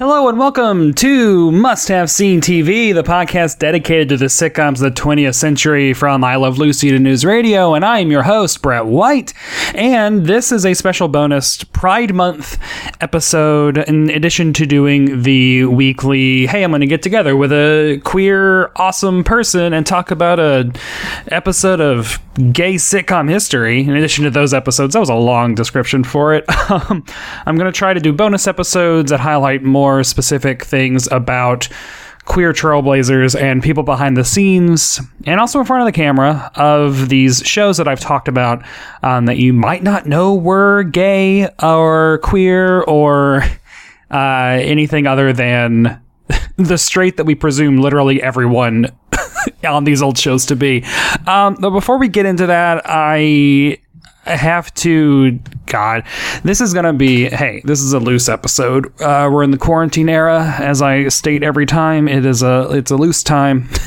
Hello and welcome to Must Have Seen TV, the podcast dedicated to the sitcoms of the 20th century from I Love Lucy to News Radio, and I am your host, Brett White. And this is a special bonus Pride Month episode in addition to doing the weekly, hey, I'm going to get together with a queer, awesome person and talk about a episode of gay sitcom history. In addition to those episodes, that was a long description for it. Um, I'm going to try to do bonus episodes that highlight more specific things about queer trailblazers and people behind the scenes and also in front of the camera of these shows that I've talked about um, that you might not know were gay or queer or uh, anything other than the straight that we presume literally everyone on these old shows to be. Um, but before we get into that, I have to god this is gonna be hey this is a loose episode. Uh, we're in the quarantine era as i state every time it is a it's a loose time.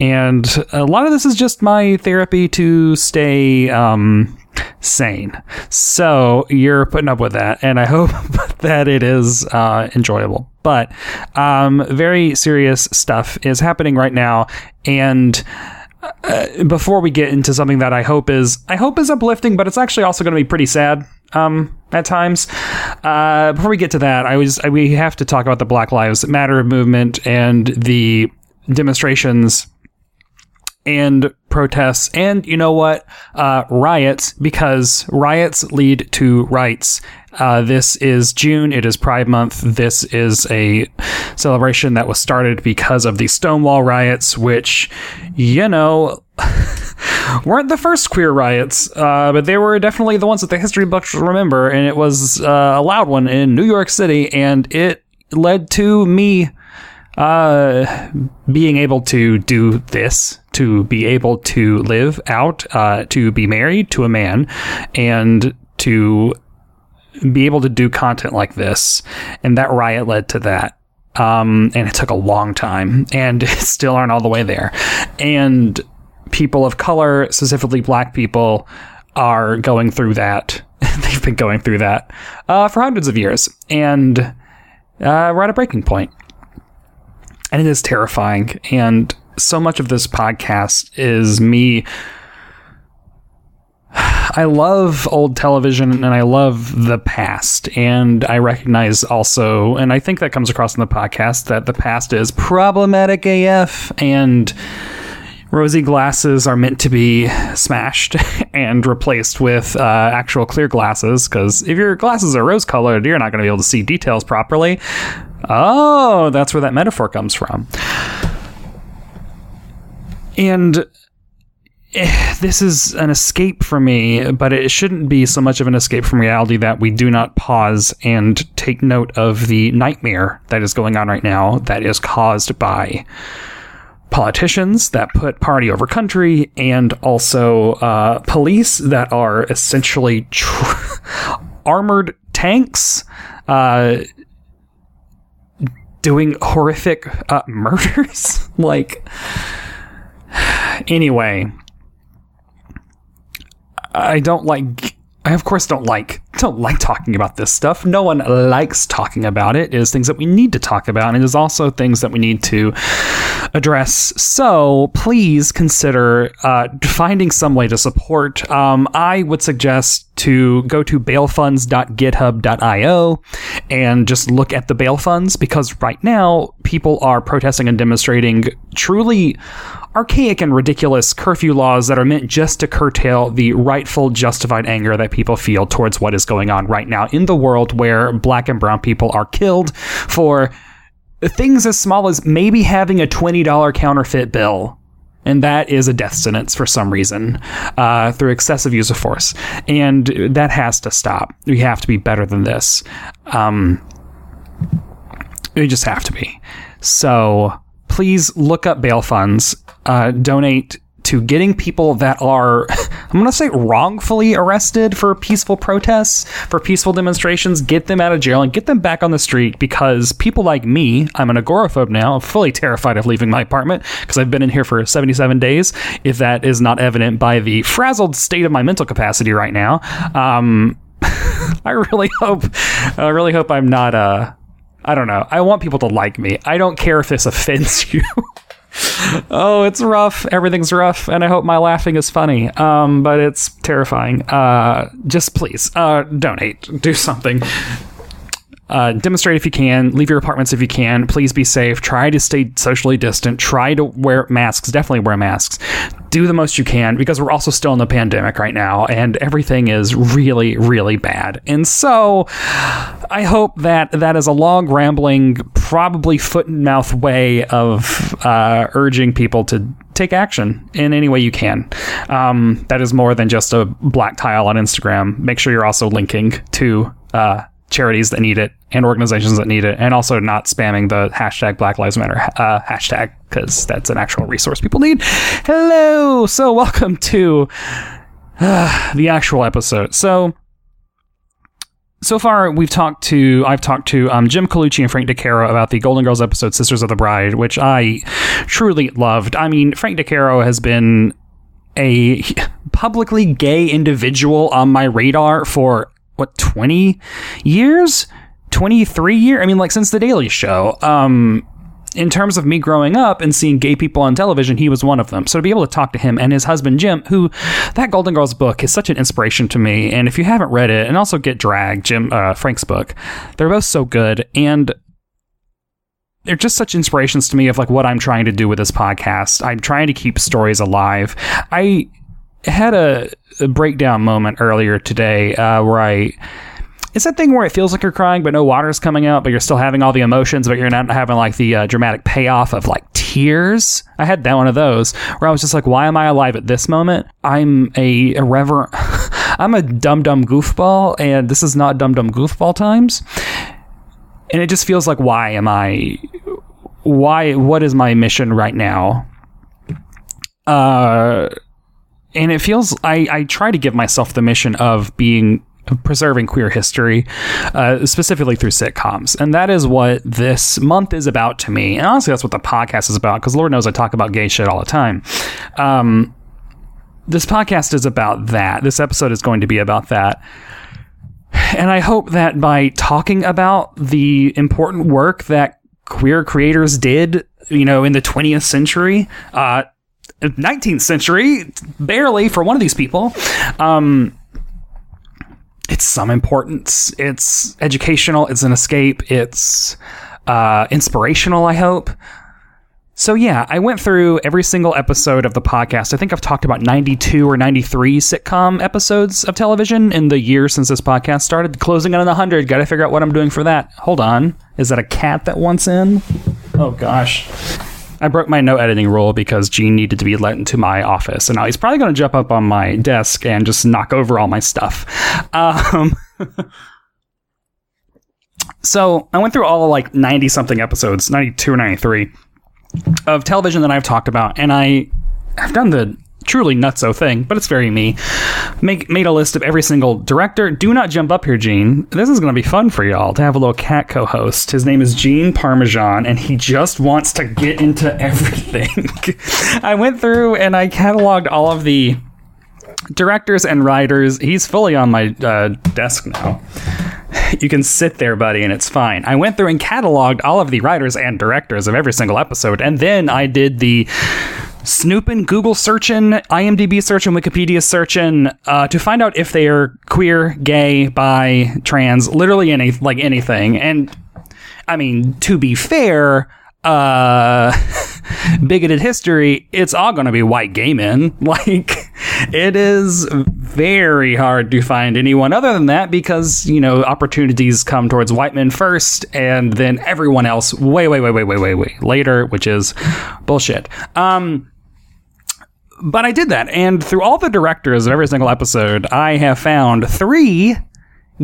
And a lot of this is just my therapy to stay um sane. So you're putting up with that and i hope that it is uh, enjoyable. But um very serious stuff is happening right now and uh, before we get into something that I hope is I hope is uplifting, but it's actually also going to be pretty sad um, at times. Uh, before we get to that, I was I, we have to talk about the Black Lives Matter movement and the demonstrations and protests and you know what uh, riots because riots lead to rights. Uh, this is june. It is pride month. This is a celebration that was started because of the stonewall riots which you know weren't the first queer riots uh, but they were definitely the ones that the history books remember and it was uh, a loud one in new york city and it led to me uh, being able to do this, to be able to live out, uh, to be married to a man, and to be able to do content like this. And that riot led to that. Um, and it took a long time, and still aren't all the way there. And people of color, specifically black people, are going through that. They've been going through that uh, for hundreds of years. And uh, we're at a breaking point and it is terrifying. And so much of this podcast is me. I love old television and I love the past. And I recognize also, and I think that comes across in the podcast, that the past is problematic AF and rosy glasses are meant to be smashed and replaced with uh, actual clear glasses because if your glasses are rose colored, you're not going to be able to see details properly. Oh, that's where that metaphor comes from. And eh, this is an escape for me, but it shouldn't be so much of an escape from reality that we do not pause and take note of the nightmare that is going on right now that is caused by politicians that put party over country and also uh, police that are essentially tr- armored tanks uh, doing horrific uh, murders. like, anyway, I don't like. I of course don't like don't like talking about this stuff. No one likes talking about it. It is things that we need to talk about, and it is also things that we need to address. So please consider uh, finding some way to support. Um, I would suggest to go to bailfunds.github.io and just look at the bail funds because right now people are protesting and demonstrating truly archaic and ridiculous curfew laws that are meant just to curtail the rightful justified anger that people feel towards what is going on right now in the world where black and brown people are killed for things as small as maybe having a $20 counterfeit bill and that is a death sentence for some reason uh, through excessive use of force, and that has to stop. We have to be better than this. Um, we just have to be. So please look up bail funds, uh, donate to getting people that are, I'm going to say, wrongfully arrested for peaceful protests, for peaceful demonstrations, get them out of jail and get them back on the street because people like me, I'm an agoraphobe now, I'm fully terrified of leaving my apartment because I've been in here for 77 days. If that is not evident by the frazzled state of my mental capacity right now, um, I really hope, I really hope I'm not, uh, I don't know. I want people to like me. I don't care if this offends you oh, it's rough. Everything's rough, and I hope my laughing is funny. Um, but it's terrifying. Uh, just please, uh, donate. Do something. Uh, demonstrate if you can. Leave your apartments if you can. Please be safe. Try to stay socially distant. Try to wear masks. Definitely wear masks. Do the most you can because we're also still in the pandemic right now and everything is really, really bad. And so I hope that that is a long, rambling, probably foot and mouth way of uh, urging people to take action in any way you can. Um, that is more than just a black tile on Instagram. Make sure you're also linking to. Uh, charities that need it and organizations that need it, and also not spamming the hashtag Black Lives Matter uh, hashtag because that's an actual resource people need. Hello, so welcome to uh, the actual episode. So. So far, we've talked to I've talked to um, Jim Colucci and Frank DeCaro about the Golden Girls episode "Sisters of the Bride," which I truly loved. I mean, Frank DeCaro has been a publicly gay individual on my radar for what 20 years 23 years i mean like since the daily show um in terms of me growing up and seeing gay people on television, he was one of them. So to be able to talk to him and his husband Jim, who that Golden Girls book is such an inspiration to me. And if you haven't read it, and also Get Dragged, Jim uh, Frank's book, they're both so good and they're just such inspirations to me of like what I'm trying to do with this podcast. I'm trying to keep stories alive. I had a, a breakdown moment earlier today uh, where I. It's that thing where it feels like you're crying, but no water's coming out, but you're still having all the emotions, but you're not having like the uh, dramatic payoff of like tears. I had that one of those where I was just like, why am I alive at this moment? I'm a irreverent, I'm a dumb dumb goofball, and this is not dumb dumb goofball times. And it just feels like, why am I? Why? What is my mission right now? Uh and it feels I, I try to give myself the mission of being preserving queer history, uh, specifically through sitcoms. And that is what this month is about to me. And honestly, that's what the podcast is about, because Lord knows I talk about gay shit all the time. Um, this podcast is about that. This episode is going to be about that. And I hope that by talking about the important work that queer creators did, you know, in the 20th century, uh, 19th century, barely for one of these people. Um, it's some importance. It's educational. It's an escape. It's uh, inspirational. I hope. So yeah, I went through every single episode of the podcast. I think I've talked about 92 or 93 sitcom episodes of television in the year since this podcast started. Closing in on 100. Got to figure out what I'm doing for that. Hold on. Is that a cat that wants in? Oh gosh. I broke my no editing rule because Gene needed to be let into my office, and now he's probably going to jump up on my desk and just knock over all my stuff. Um, so I went through all like ninety something episodes, ninety two or ninety three, of television that I've talked about, and I have done the truly nutso thing, but it's very me. Make made a list of every single director. Do not jump up here, Gene. This is going to be fun for y'all to have a little cat co-host. His name is Gene Parmesan, and he just wants to get into everything. I went through and I cataloged all of the directors and writers. He's fully on my uh, desk now. You can sit there, buddy, and it's fine. I went through and cataloged all of the writers and directors of every single episode, and then I did the snooping, Google searching, IMDb searching, Wikipedia searching uh, to find out if they are queer, gay, bi, trans, literally any like anything. And I mean, to be fair, uh, bigoted history, it's all going to be white gay men. Like, it is very hard to find anyone other than that because, you know, opportunities come towards white men first and then everyone else way, way, way, way, way, way, way later, which is bullshit. Um, but I did that, and through all the directors of every single episode, I have found three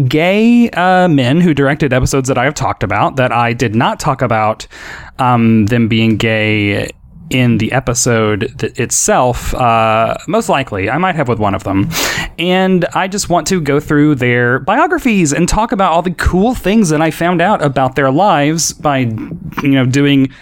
gay uh, men who directed episodes that I have talked about that I did not talk about um, them being gay in the episode th- itself. Uh, most likely, I might have with one of them. And I just want to go through their biographies and talk about all the cool things that I found out about their lives by, you know, doing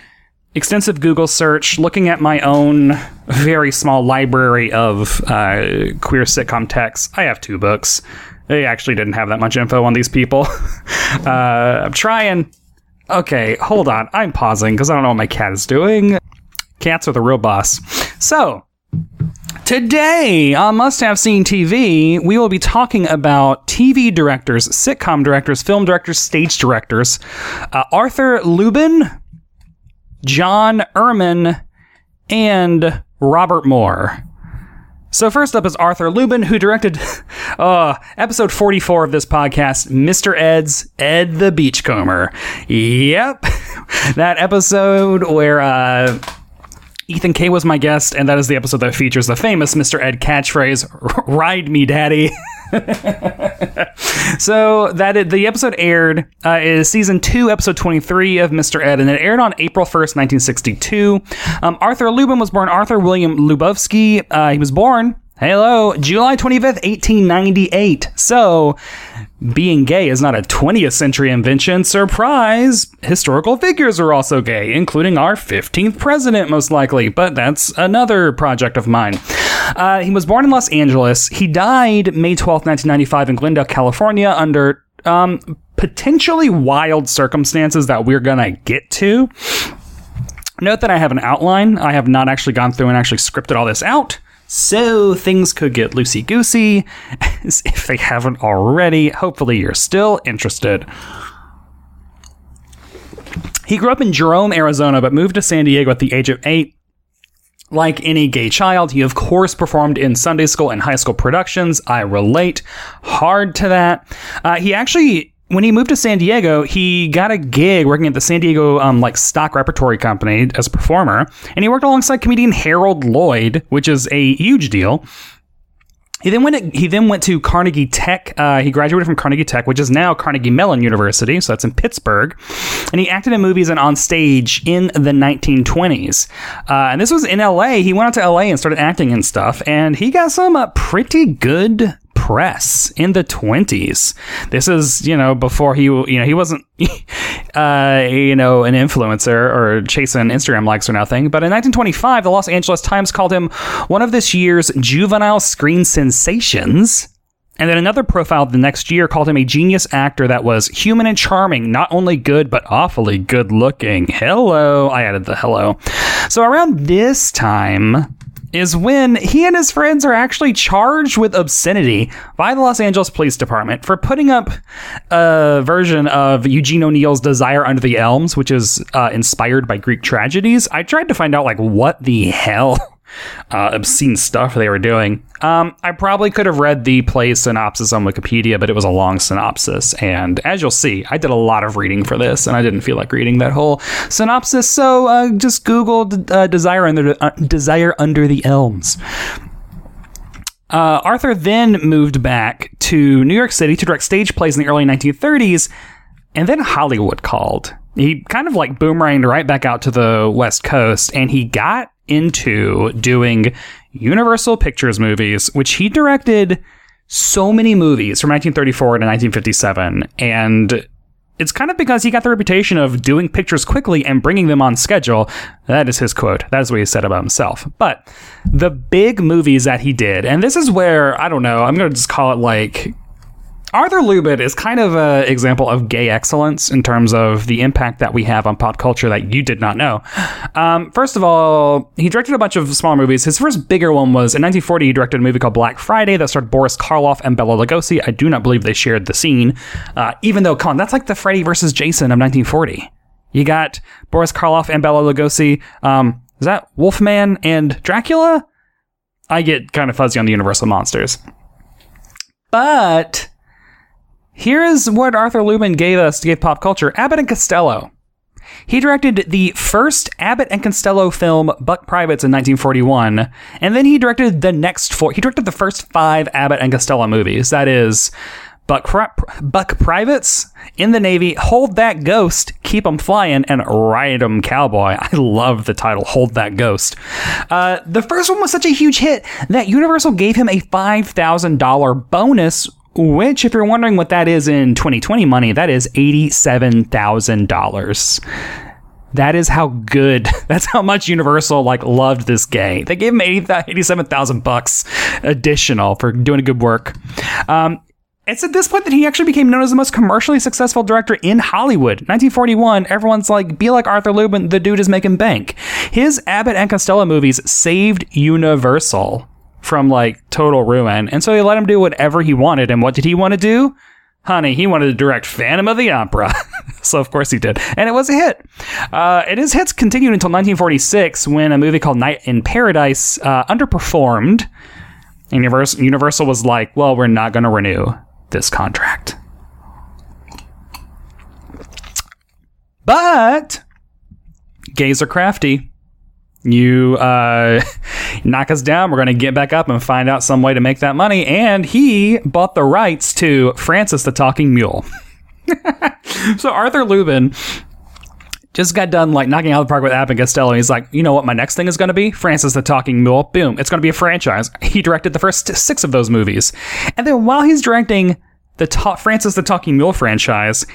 extensive Google search, looking at my own very small library of uh, queer sitcom texts. I have two books. They actually didn't have that much info on these people. uh, I'm trying. Okay, hold on. I'm pausing because I don't know what my cat is doing. Cats are the real boss. So, Today on Must Have Seen TV, we will be talking about TV directors, sitcom directors, film directors, stage directors. Uh, Arthur Lubin, John Erman, and Robert Moore. So first up is Arthur Lubin, who directed uh, episode 44 of this podcast, Mr. Ed's Ed the Beachcomber. Yep, that episode where uh, Ethan Kay was my guest, and that is the episode that features the famous Mr. Ed catchphrase, "Ride me, Daddy." so that the episode aired uh, is season two, episode twenty-three of Mr. Ed, and it aired on April first, nineteen sixty-two. Um, Arthur Lubin was born Arthur William Lubowski. Uh, he was born Hello, July 25th, 1898. So, being gay is not a 20th century invention. Surprise! Historical figures are also gay, including our 15th president, most likely, but that's another project of mine. Uh, he was born in Los Angeles. He died May 12th, 1995, in Glendale, California, under um, potentially wild circumstances that we're gonna get to. Note that I have an outline. I have not actually gone through and actually scripted all this out. So things could get loosey goosey. if they haven't already, hopefully you're still interested. He grew up in Jerome, Arizona, but moved to San Diego at the age of eight. Like any gay child, he of course performed in Sunday school and high school productions. I relate hard to that. Uh, he actually when he moved to San Diego, he got a gig working at the San Diego um, like stock repertory company as a performer, and he worked alongside comedian Harold Lloyd, which is a huge deal. He then went. To, he then went to Carnegie Tech. Uh, he graduated from Carnegie Tech, which is now Carnegie Mellon University, so that's in Pittsburgh. And he acted in movies and on stage in the 1920s. Uh, and this was in L.A. He went out to L.A. and started acting and stuff, and he got some uh, pretty good press in the 20s. This is, you know, before he, you know, he wasn't, uh, you know, an influencer or chasing Instagram likes or nothing. But in 1925, the Los Angeles Times called him one of this year's juvenile screen sensations. And then another profile the next year called him a genius actor that was human and charming, not only good, but awfully good looking. Hello. I added the hello. So around this time, is when he and his friends are actually charged with obscenity by the Los Angeles Police Department for putting up a version of Eugene O'Neill's Desire Under the Elms, which is uh, inspired by Greek tragedies. I tried to find out, like, what the hell uh, obscene stuff they were doing. Um, I probably could have read the play synopsis on Wikipedia, but it was a long synopsis. And as you'll see, I did a lot of reading for this, and I didn't feel like reading that whole synopsis. So uh, just Google uh, "Desire Under uh, Desire Under the Elms." Uh, Arthur then moved back to New York City to direct stage plays in the early 1930s, and then Hollywood called. He kind of like boomeranged right back out to the West Coast, and he got into doing Universal Pictures movies, which he directed so many movies from 1934 to 1957. And it's kind of because he got the reputation of doing pictures quickly and bringing them on schedule. That is his quote. That is what he said about himself. But the big movies that he did, and this is where, I don't know, I'm going to just call it like Arthur Lubin is kind of an example of gay excellence in terms of the impact that we have on pop culture that you did not know. Um, first of all, he directed a bunch of small movies. His first bigger one was in 1940. He directed a movie called Black Friday that starred Boris Karloff and Bela Lugosi. I do not believe they shared the scene, uh, even though, come on, that's like the Freddy versus Jason of 1940. You got Boris Karloff and Bela Lugosi. Um, is that Wolfman and Dracula? I get kind of fuzzy on the Universal monsters. But here is what Arthur Lubin gave us to give pop culture Abbott and Costello. He directed the first Abbott and Costello film, Buck Privates, in 1941, and then he directed the next four. He directed the first five Abbott and Costello movies. That is Buck, Buck Privates, In the Navy, Hold That Ghost, Keep 'em Flying, and Ride 'em Cowboy. I love the title, Hold That Ghost. Uh, the first one was such a huge hit that Universal gave him a $5,000 bonus which, if you're wondering what that is in 2020 money, that is $87,000. That is how good. That's how much Universal like loved this game They gave him 80, 87,000 bucks additional for doing a good work. Um, it's at this point that he actually became known as the most commercially successful director in Hollywood. 1941, everyone's like, be like Arthur Lubin, the dude is making bank. His Abbott and Costello movies saved Universal from like total ruin. And so they let him do whatever he wanted. And what did he want to do? Honey, he wanted to direct Phantom of the Opera. so, of course, he did. And it was a hit. Uh, and his hits continued until 1946 when a movie called Night in Paradise uh, underperformed. Universal, Universal was like, well, we're not going to renew this contract. But gays are crafty you uh, knock us down, we're going to get back up and find out some way to make that money. And he bought the rights to Francis the Talking Mule. so Arthur Lubin just got done like knocking out the park with Abbott and Costello. He's like, you know what, my next thing is going to be Francis the Talking Mule. Boom, it's going to be a franchise. He directed the first six of those movies, and then while he's directing the ta- Francis the Talking Mule franchise,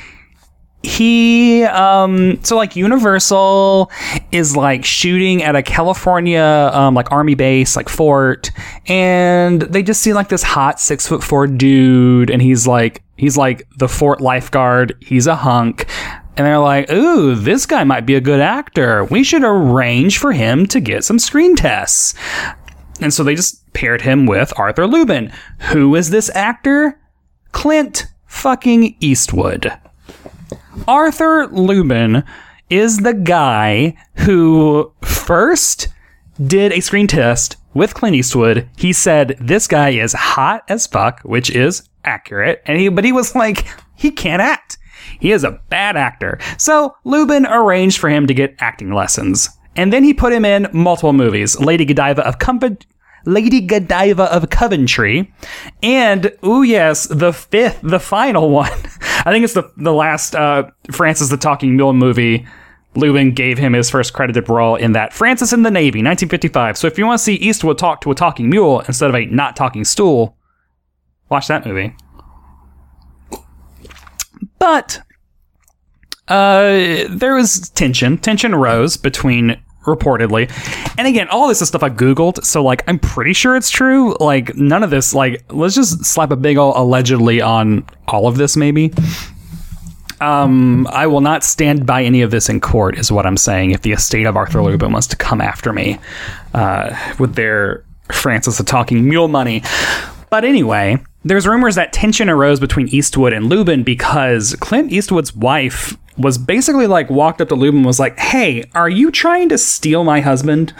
he um so like universal is like shooting at a california um like army base like fort and they just see like this hot six foot four dude and he's like he's like the fort lifeguard. He's a hunk. And they're like ooh this guy might be a good actor. We should arrange for him to get some screen tests. And so they just paired him with arthur lubin. Who is this actor? Clint fucking eastwood Arthur Lubin is the guy who first did a screen test with Clint Eastwood. He said this guy is hot as fuck, which is accurate. And he, but he was like, he can't act. He is a bad actor. So Lubin arranged for him to get acting lessons. And then he put him in multiple movies. Lady Godiva of Comfort, Lady Godiva of Coventry, and oh yes, the fifth, the final one. I think it's the the last uh, Francis the Talking Mule movie. Lubin gave him his first credited role in that Francis in the Navy, 1955. So if you want to see Eastwood talk to a talking mule instead of a not talking stool, watch that movie. But uh, there was tension. Tension arose between reportedly. And again, all this is stuff I googled, so like I'm pretty sure it's true. Like none of this like let's just slap a big ol' allegedly on all of this maybe. Um, I will not stand by any of this in court, is what I'm saying. If the estate of Arthur Lubin wants to come after me uh, with their Francis the Talking Mule money. But anyway, there's rumors that tension arose between Eastwood and Lubin because Clint Eastwood's wife was basically like walked up to Lubin and was like, "Hey, are you trying to steal my husband?"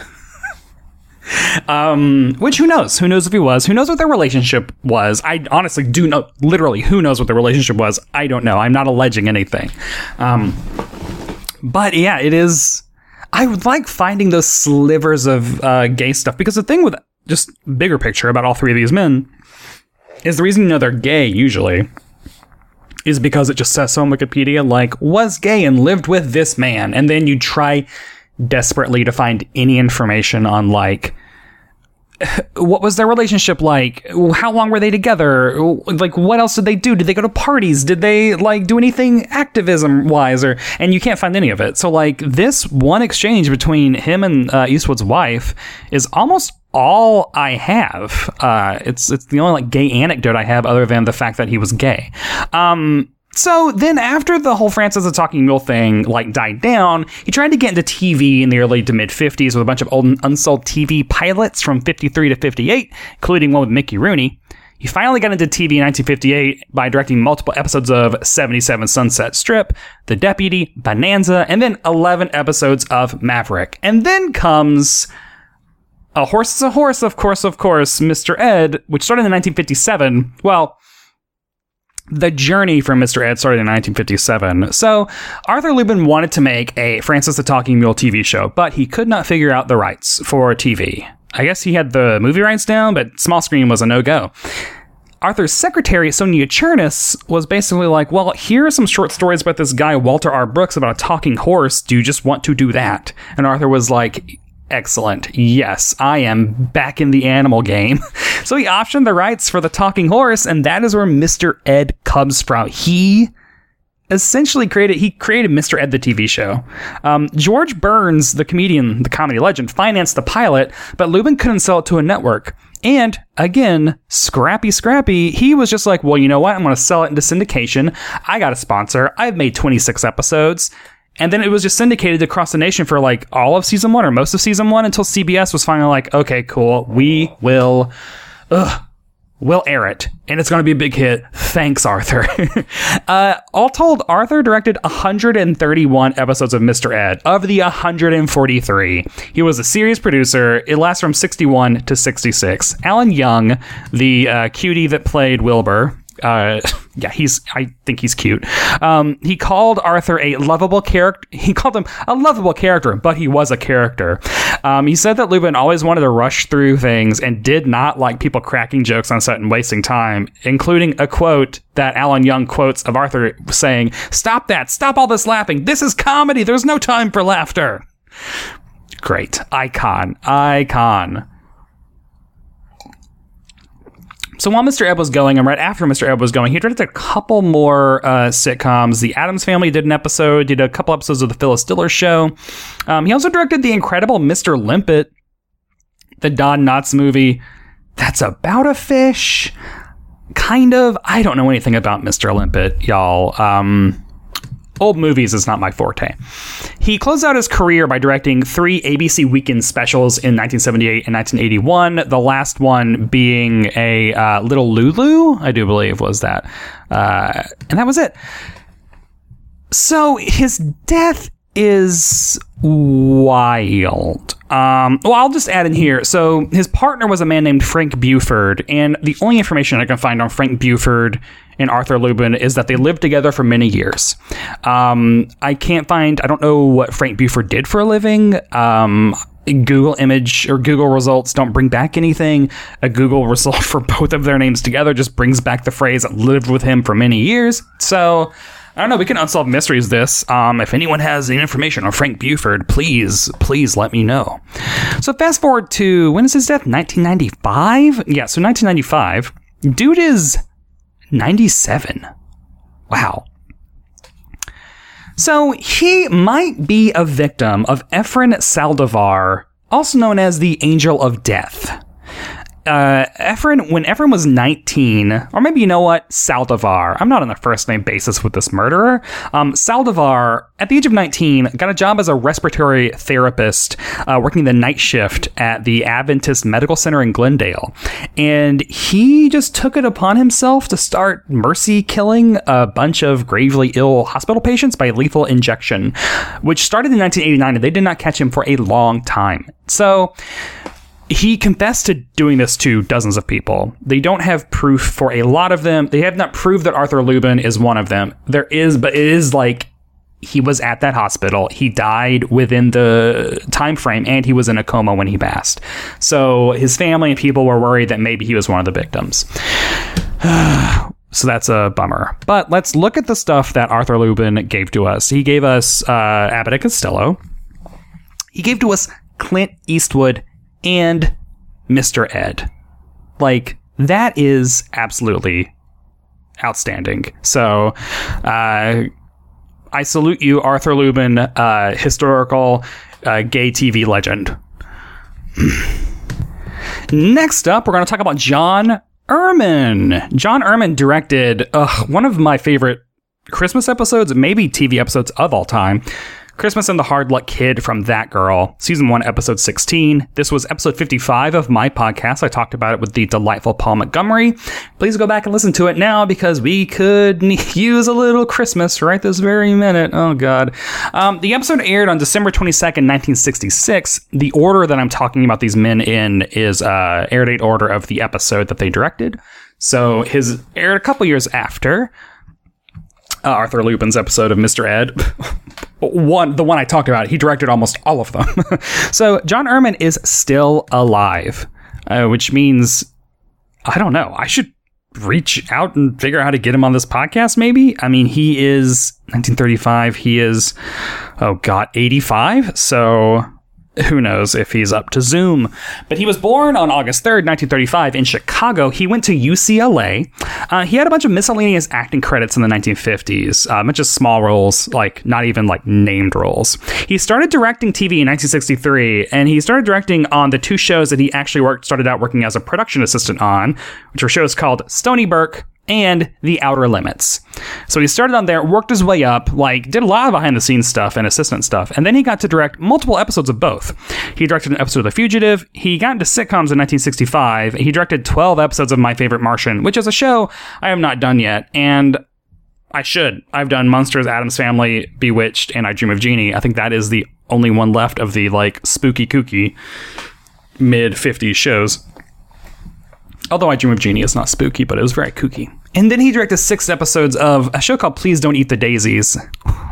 um, which who knows? Who knows if he was? Who knows what their relationship was? I honestly do know. Literally, who knows what their relationship was? I don't know. I'm not alleging anything. Um, but yeah, it is. I like finding those slivers of uh, gay stuff because the thing with just bigger picture about all three of these men is the reason you know they're gay usually is because it just says so on Wikipedia, like, was gay and lived with this man. And then you try desperately to find any information on, like, what was their relationship like? How long were they together? Like, what else did they do? Did they go to parties? Did they, like, do anything activism wise? And you can't find any of it. So, like, this one exchange between him and uh, Eastwood's wife is almost all I have. Uh, it's it's the only like gay anecdote I have, other than the fact that he was gay. Um, so then, after the whole Francis the Talking Mule thing like died down, he tried to get into TV in the early to mid '50s with a bunch of old unsold TV pilots from '53 to '58, including one with Mickey Rooney. He finally got into TV in 1958 by directing multiple episodes of 77 Sunset Strip, The Deputy, Bonanza, and then 11 episodes of Maverick. And then comes A Horse is a Horse, of course, of course, Mr. Ed, which started in 1957. Well, the journey from Mr. Ed started in 1957. So, Arthur Lubin wanted to make a Francis the Talking Mule TV show, but he could not figure out the rights for TV. I guess he had the movie rights down, but small screen was a no go. Arthur's secretary, Sonia Chernus, was basically like, Well, here are some short stories about this guy, Walter R. Brooks, about a talking horse. Do you just want to do that? And Arthur was like, Excellent. Yes, I am back in the animal game. so he optioned the rights for the talking horse, and that is where Mr. Ed comes from. He essentially created he created Mr. Ed the TV show. Um, George Burns, the comedian, the comedy legend, financed the pilot, but Lubin couldn't sell it to a network. And again, scrappy, scrappy, he was just like, well, you know what? I'm going to sell it into syndication. I got a sponsor. I've made 26 episodes. And then it was just syndicated across the nation for like all of season one or most of season one until CBS was finally like, okay, cool. We will, ugh, we'll air it and it's going to be a big hit. Thanks, Arthur. uh, all told, Arthur directed 131 episodes of Mr. Ed of the 143. He was a series producer. It lasts from 61 to 66. Alan Young, the uh, cutie that played Wilbur, uh, yeah, he's. I think he's cute. Um, he called Arthur a lovable character. He called him a lovable character, but he was a character. Um, he said that Lubin always wanted to rush through things and did not like people cracking jokes on set and wasting time, including a quote that Alan Young quotes of Arthur saying, "Stop that! Stop all this laughing! This is comedy. There's no time for laughter." Great icon, icon. So while Mr. Ed was going, and right after Mr. Ed was going, he directed a couple more uh, sitcoms. The Addams Family did an episode, did a couple episodes of The Phyllis Diller Show. Um, he also directed the incredible Mr. Limpet, the Don Knotts movie. That's about a fish. Kind of. I don't know anything about Mr. Limpet, y'all. Um, old movies is not my forte. He closed out his career by directing three ABC Weekend specials in 1978 and 1981. The last one being a uh, Little Lulu, I do believe was that, uh, and that was it. So his death is wild. Um, well, I'll just add in here. So his partner was a man named Frank Buford, and the only information I can find on Frank Buford and Arthur Lubin is that they lived together for many years. Um, I can't find. I don't know what Frank Buford did for a living. Um, Google image or Google results don't bring back anything. A Google result for both of their names together just brings back the phrase "lived with him for many years." So. I don't know. We can unsolve mysteries. This. Um, if anyone has any information on Frank Buford, please, please let me know. So fast forward to when is his death? 1995. Yeah. So 1995. Dude is 97. Wow. So he might be a victim of Efren Saldivar, also known as the Angel of Death uh, Efren, when Efren was 19, or maybe you know what, Saldivar. I'm not on a first name basis with this murderer. Um, Saldivar, at the age of 19, got a job as a respiratory therapist, uh, working the night shift at the Adventist Medical Center in Glendale. And he just took it upon himself to start mercy killing a bunch of gravely ill hospital patients by lethal injection, which started in 1989, and they did not catch him for a long time. So, he confessed to doing this to dozens of people. They don't have proof for a lot of them. They have not proved that Arthur Lubin is one of them. There is, but it is like he was at that hospital. He died within the time frame, and he was in a coma when he passed. So his family and people were worried that maybe he was one of the victims. so that's a bummer. But let's look at the stuff that Arthur Lubin gave to us. He gave us uh, Abbott and Costello. He gave to us Clint Eastwood and Mr. Ed. Like, that is absolutely outstanding. So, uh, I salute you, Arthur Lubin, uh, historical uh, gay TV legend. Next up, we're going to talk about John Erman. John Erman directed uh, one of my favorite Christmas episodes, maybe TV episodes of all time. Christmas and the Hard Luck Kid from That Girl, season one, episode 16. This was episode 55 of my podcast. I talked about it with the delightful Paul Montgomery. Please go back and listen to it now because we could use a little Christmas right this very minute. Oh, God. Um, the episode aired on December 22nd, 1966. The order that I'm talking about these men in is uh, air date order of the episode that they directed. So his aired a couple years after uh, Arthur Lubin's episode of Mr. Ed. one, the one I talked about, he directed almost all of them. so John Erman is still alive, uh, which means I don't know. I should reach out and figure out how to get him on this podcast. Maybe. I mean, he is 1935. He is, oh god, 85. So who knows if he's up to Zoom. But he was born on August 3rd, 1935, in Chicago. He went to UCLA. Uh, he had a bunch of miscellaneous acting credits in the 1950s, uh, a bunch of small roles, like not even like named roles. He started directing TV in 1963, and he started directing on the two shows that he actually worked, started out working as a production assistant on, which were shows called Stoney Burke and The Outer Limits. So he started on there, worked his way up, like did a lot of behind the scenes stuff and assistant stuff, and then he got to direct multiple episodes of both. He directed an episode of The Fugitive. He got into sitcoms in 1965. He directed 12 episodes of My Favorite Martian, which is a show I have not done yet, and I should. I've done Monsters, Addams Family, Bewitched, and I Dream of Jeannie. I think that is the only one left of the like spooky kooky mid 50s shows. Although I Dream of Jeannie is not spooky, but it was very kooky. And then he directed six episodes of a show called Please Don't Eat the Daisies,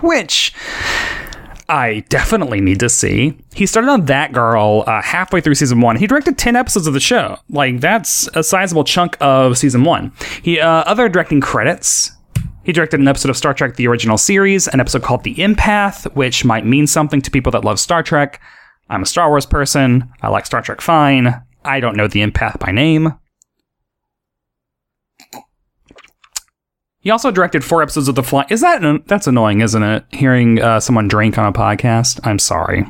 which I definitely need to see. He started on That Girl uh, halfway through season one. He directed 10 episodes of the show. Like, that's a sizable chunk of season one. He, uh, other directing credits. He directed an episode of Star Trek The Original Series, an episode called The Empath, which might mean something to people that love Star Trek. I'm a Star Wars person. I like Star Trek fine. I don't know The Empath by name. He also directed four episodes of The Fly. Is that that's annoying, isn't it? Hearing uh, someone drink on a podcast. I'm sorry.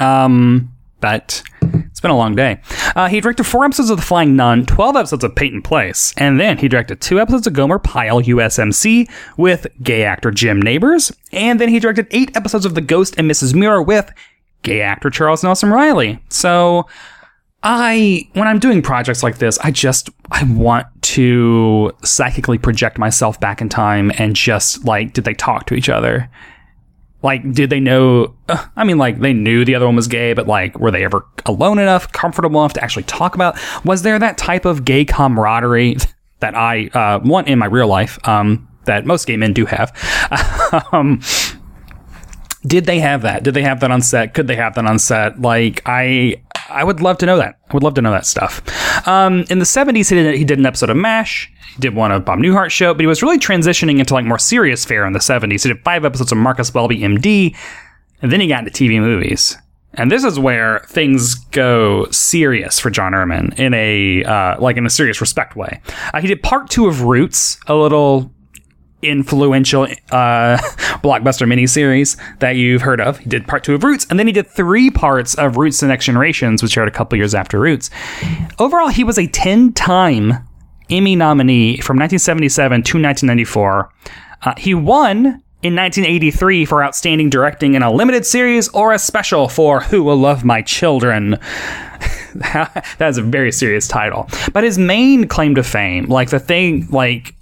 Um, but it's been a long day. Uh, he directed four episodes of The Flying Nun, 12 episodes of Peyton Place, and then he directed two episodes of Gomer Pyle USMC with gay actor Jim Nabors, and then he directed eight episodes of The Ghost and Mrs. Muir with gay actor Charles Nelson Reilly. So I when I'm doing projects like this, I just I want to psychically project myself back in time and just like did they talk to each other? Like did they know I mean like they knew the other one was gay, but like were they ever alone enough, comfortable enough to actually talk about was there that type of gay camaraderie that I uh want in my real life um that most gay men do have. um did they have that? Did they have that on set? Could they have that on set? Like I I would love to know that. I would love to know that stuff. Um, in the 70s, he did, he did an episode of MASH. He did one of Bob Newhart show, but he was really transitioning into like more serious fare in the 70s. He did five episodes of Marcus Welby, MD, and then he got into TV movies. And this is where things go serious for John Erman in a uh, like in a serious respect way. Uh, he did part two of Roots, a little influential uh, blockbuster miniseries that you've heard of. He did part two of Roots, and then he did three parts of Roots: The Next Generations, which aired a couple years after Roots. Overall, he was a ten-time Emmy nominee from 1977 to 1994. Uh, he won. In 1983, for outstanding directing in a limited series or a special for Who Will Love My Children. that is a very serious title. But his main claim to fame, like the thing, like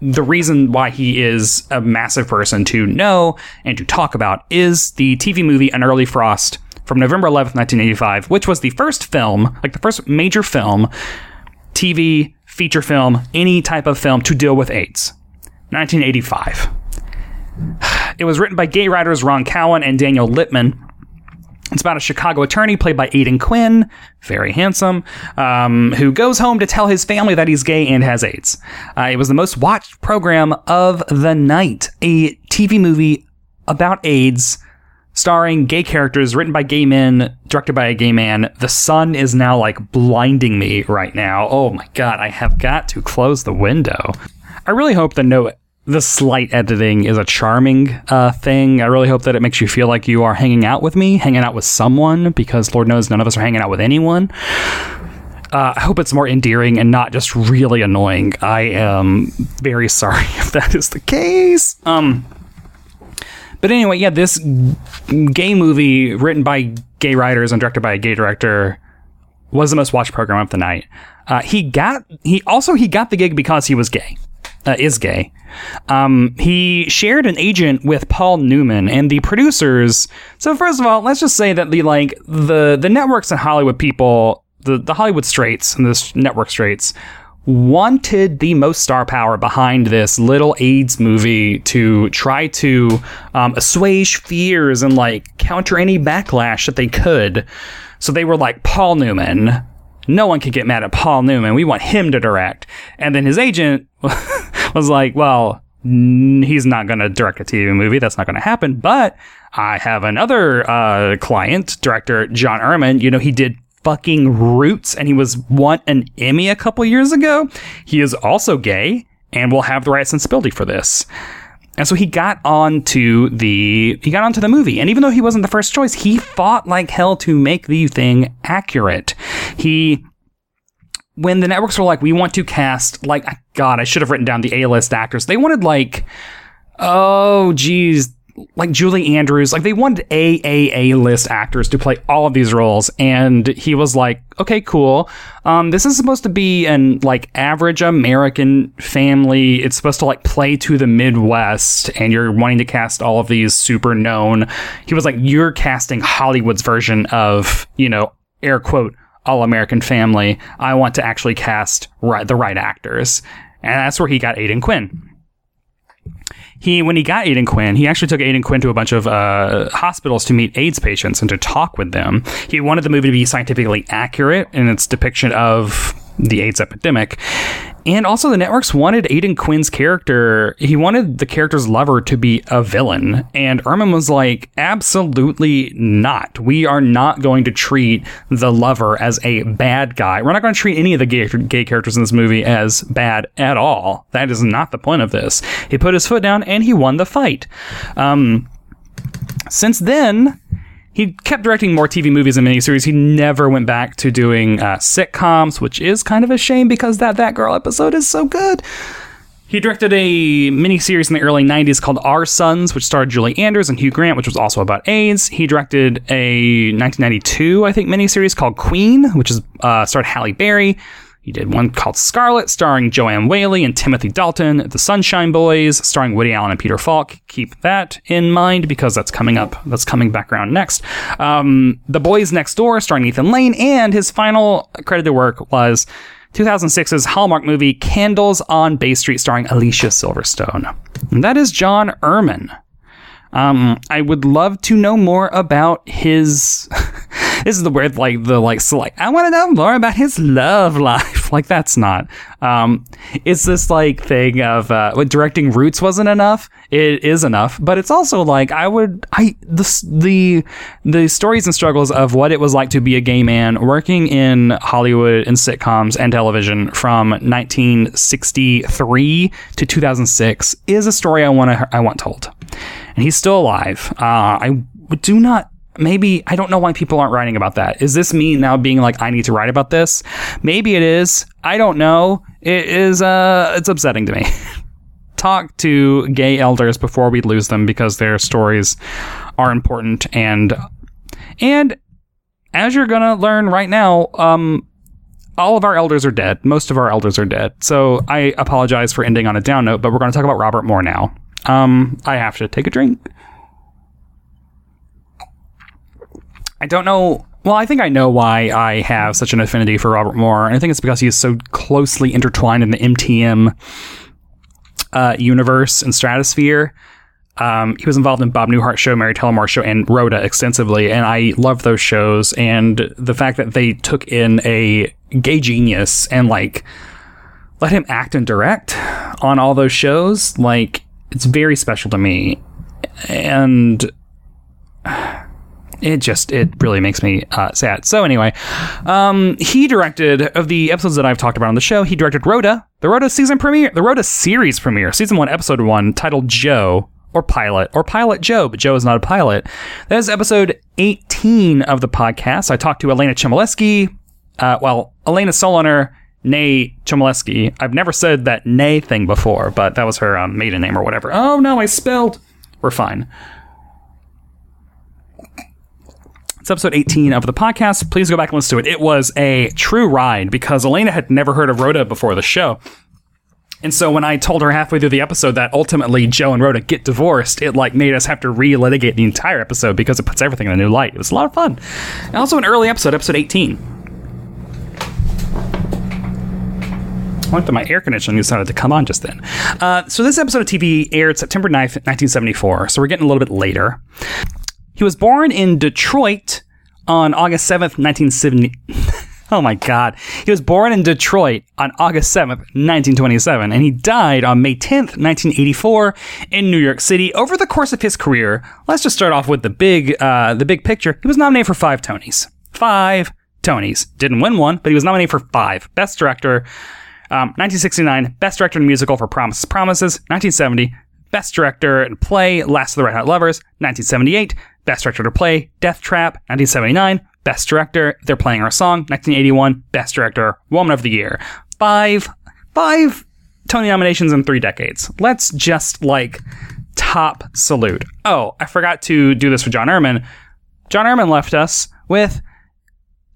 the reason why he is a massive person to know and to talk about is the TV movie An Early Frost from November 11th, 1985, which was the first film, like the first major film, TV, feature film, any type of film to deal with AIDS. 1985. It was written by gay writers Ron Cowen and Daniel Lipman it's about a Chicago attorney played by Aidan Quinn, very handsome, um, who goes home to tell his family that he's gay and has AIDS. Uh, it was the most watched program of the night, a TV movie about AIDS, starring gay characters, written by gay men, directed by a gay man. The sun is now like blinding me right now. Oh my god, I have got to close the window. I really hope the no the slight editing is a charming uh, thing. I really hope that it makes you feel like you are hanging out with me, hanging out with someone, because Lord knows none of us are hanging out with anyone. Uh, I hope it's more endearing and not just really annoying. I am very sorry if that is the case. Um, but anyway, yeah, this gay movie written by gay writers and directed by a gay director was the most watched program of the night. Uh, he got he also he got the gig because he was gay, uh, is gay. Um, he shared an agent with Paul Newman and the producers. So first of all, let's just say that the like the the networks and Hollywood people, the the Hollywood straights and the network straights wanted the most star power behind this little AIDS movie to try to um, assuage fears and like counter any backlash that they could. So they were like, Paul Newman. No one can get mad at Paul Newman. We want him to direct. And then his agent was like, well, he's not going to direct a TV movie. That's not going to happen. But I have another uh, client, director John Erman. You know, he did fucking Roots, and he was won an Emmy a couple years ago. He is also gay and will have the right sensibility for this. And so he got onto the he got onto the movie, and even though he wasn't the first choice, he fought like hell to make the thing accurate. He when the networks were like, we want to cast like God, I should have written down the A list actors. They wanted like, oh geez, like Julie Andrews, like they wanted A A A list actors to play all of these roles, and he was like, "Okay, cool. Um, this is supposed to be an like average American family. It's supposed to like play to the Midwest, and you're wanting to cast all of these super known." He was like, "You're casting Hollywood's version of you know air quote all American family. I want to actually cast right, the right actors," and that's where he got Aidan Quinn he when he got Aidan Quinn, he actually took Aidan Quinn to a bunch of uh, hospitals to meet AIDS patients and to talk with them. He wanted the movie to be scientifically accurate in its depiction of the AIDS epidemic. And also, the networks wanted Aidan Quinn's character, he wanted the character's lover to be a villain. And Erman was like, absolutely not. We are not going to treat the lover as a bad guy. We're not going to treat any of the gay, gay characters in this movie as bad at all. That is not the point of this. He put his foot down and he won the fight. Um, since then, he kept directing more TV movies and miniseries. He never went back to doing uh, sitcoms, which is kind of a shame because that That Girl episode is so good. He directed a miniseries in the early 90s called Our Sons, which starred Julie Andrews and Hugh Grant, which was also about AIDS. He directed a 1992, I think, miniseries called Queen, which is uh, starred Halle Berry. He did one called Scarlet, starring Joanne Whalley and Timothy Dalton, The Sunshine Boys, starring Woody Allen and Peter Falk. Keep that in mind because that's coming up. That's coming back around next. Um, the Boys Next Door, starring Nathan Lane, and his final credited work was 2006's Hallmark movie Candles on Bay Street, starring Alicia Silverstone. And that is John Erman. Um, I would love to know more about his. this is the weird, like the like, I want to know more about his love life. like that's not. Um, it's this like thing of uh, what directing Roots wasn't enough. It is enough, but it's also like I would I the the the stories and struggles of what it was like to be a gay man working in Hollywood and sitcoms and television from 1963 to 2006 is a story I want to I want told and he's still alive. Uh, I do not. Maybe I don't know why people aren't writing about that. Is this me now being like I need to write about this? Maybe it is. I don't know. It is. Uh, it's upsetting to me. Talk to gay elders before we lose them because their stories are important and and as you're gonna learn right now, um, all of our elders are dead. Most of our elders are dead. So I apologize for ending on a down note, but we're going to talk about Robert Moore now. Um, I have to take a drink. I don't know. Well, I think I know why I have such an affinity for Robert Moore. And I think it's because he is so closely intertwined in the MTM uh, universe and stratosphere. Um, he was involved in Bob Newhart show, Mary Tyler Moore show, and Rhoda extensively, and I love those shows. And the fact that they took in a gay genius and like let him act and direct on all those shows, like it's very special to me. And it just it really makes me uh, sad. So anyway, um, he directed of the episodes that I've talked about on the show. He directed Rhoda, the Rhoda season premiere, the Rhoda series premiere, season one, episode one, titled Joe or Pilot or Pilot Joe, but Joe is not a pilot. That is episode 18 of the podcast. I talked to Elena Chmielewski, uh, well, Elena Soloner, nay Chmielewski. I've never said that nay thing before, but that was her um, maiden name or whatever. Oh no, I spelled. We're fine. It's episode 18 of the podcast. Please go back and listen to it. It was a true ride because Elena had never heard of Rhoda before the show. And so when I told her halfway through the episode that ultimately Joe and Rhoda get divorced, it like made us have to relitigate the entire episode because it puts everything in a new light. It was a lot of fun. And also an early episode, episode 18. I went to my air conditioning decided to come on just then. Uh, so this episode of TV aired September 9th, 1974. So we're getting a little bit later. He was born in Detroit on August 7th, 1970. oh my God. He was born in Detroit on August 7th, 1927, and he died on May 10th, 1984 in New York City. Over the course of his career, let's just start off with the big, uh, the big picture. He was nominated for five Tonys. Five Tonys. Didn't win one, but he was nominated for five. Best Director, um, 1969, Best Director in Musical for Promises Promises. 1970, Best Director in Play, Last of the Red Hot Lovers. 1978, Best Director to Play, Death Trap, 1979, Best Director, They're Playing Our Song, 1981, Best Director, Woman of the Year. Five, five Tony nominations in three decades. Let's just like top salute. Oh, I forgot to do this for John Erman. John Erman left us with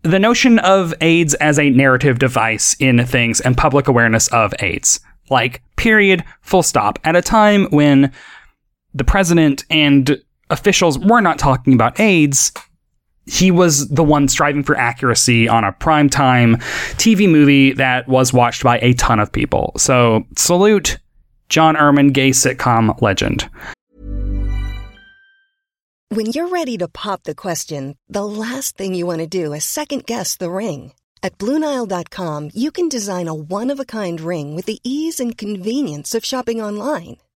the notion of AIDS as a narrative device in things and public awareness of AIDS. Like, period, full stop. At a time when the president and officials were not talking about AIDS. He was the one striving for accuracy on a primetime TV movie that was watched by a ton of people. So, salute John Erman, gay sitcom legend. When you're ready to pop the question, the last thing you want to do is second guess the ring. At Bluenile.com, you can design a one of a kind ring with the ease and convenience of shopping online.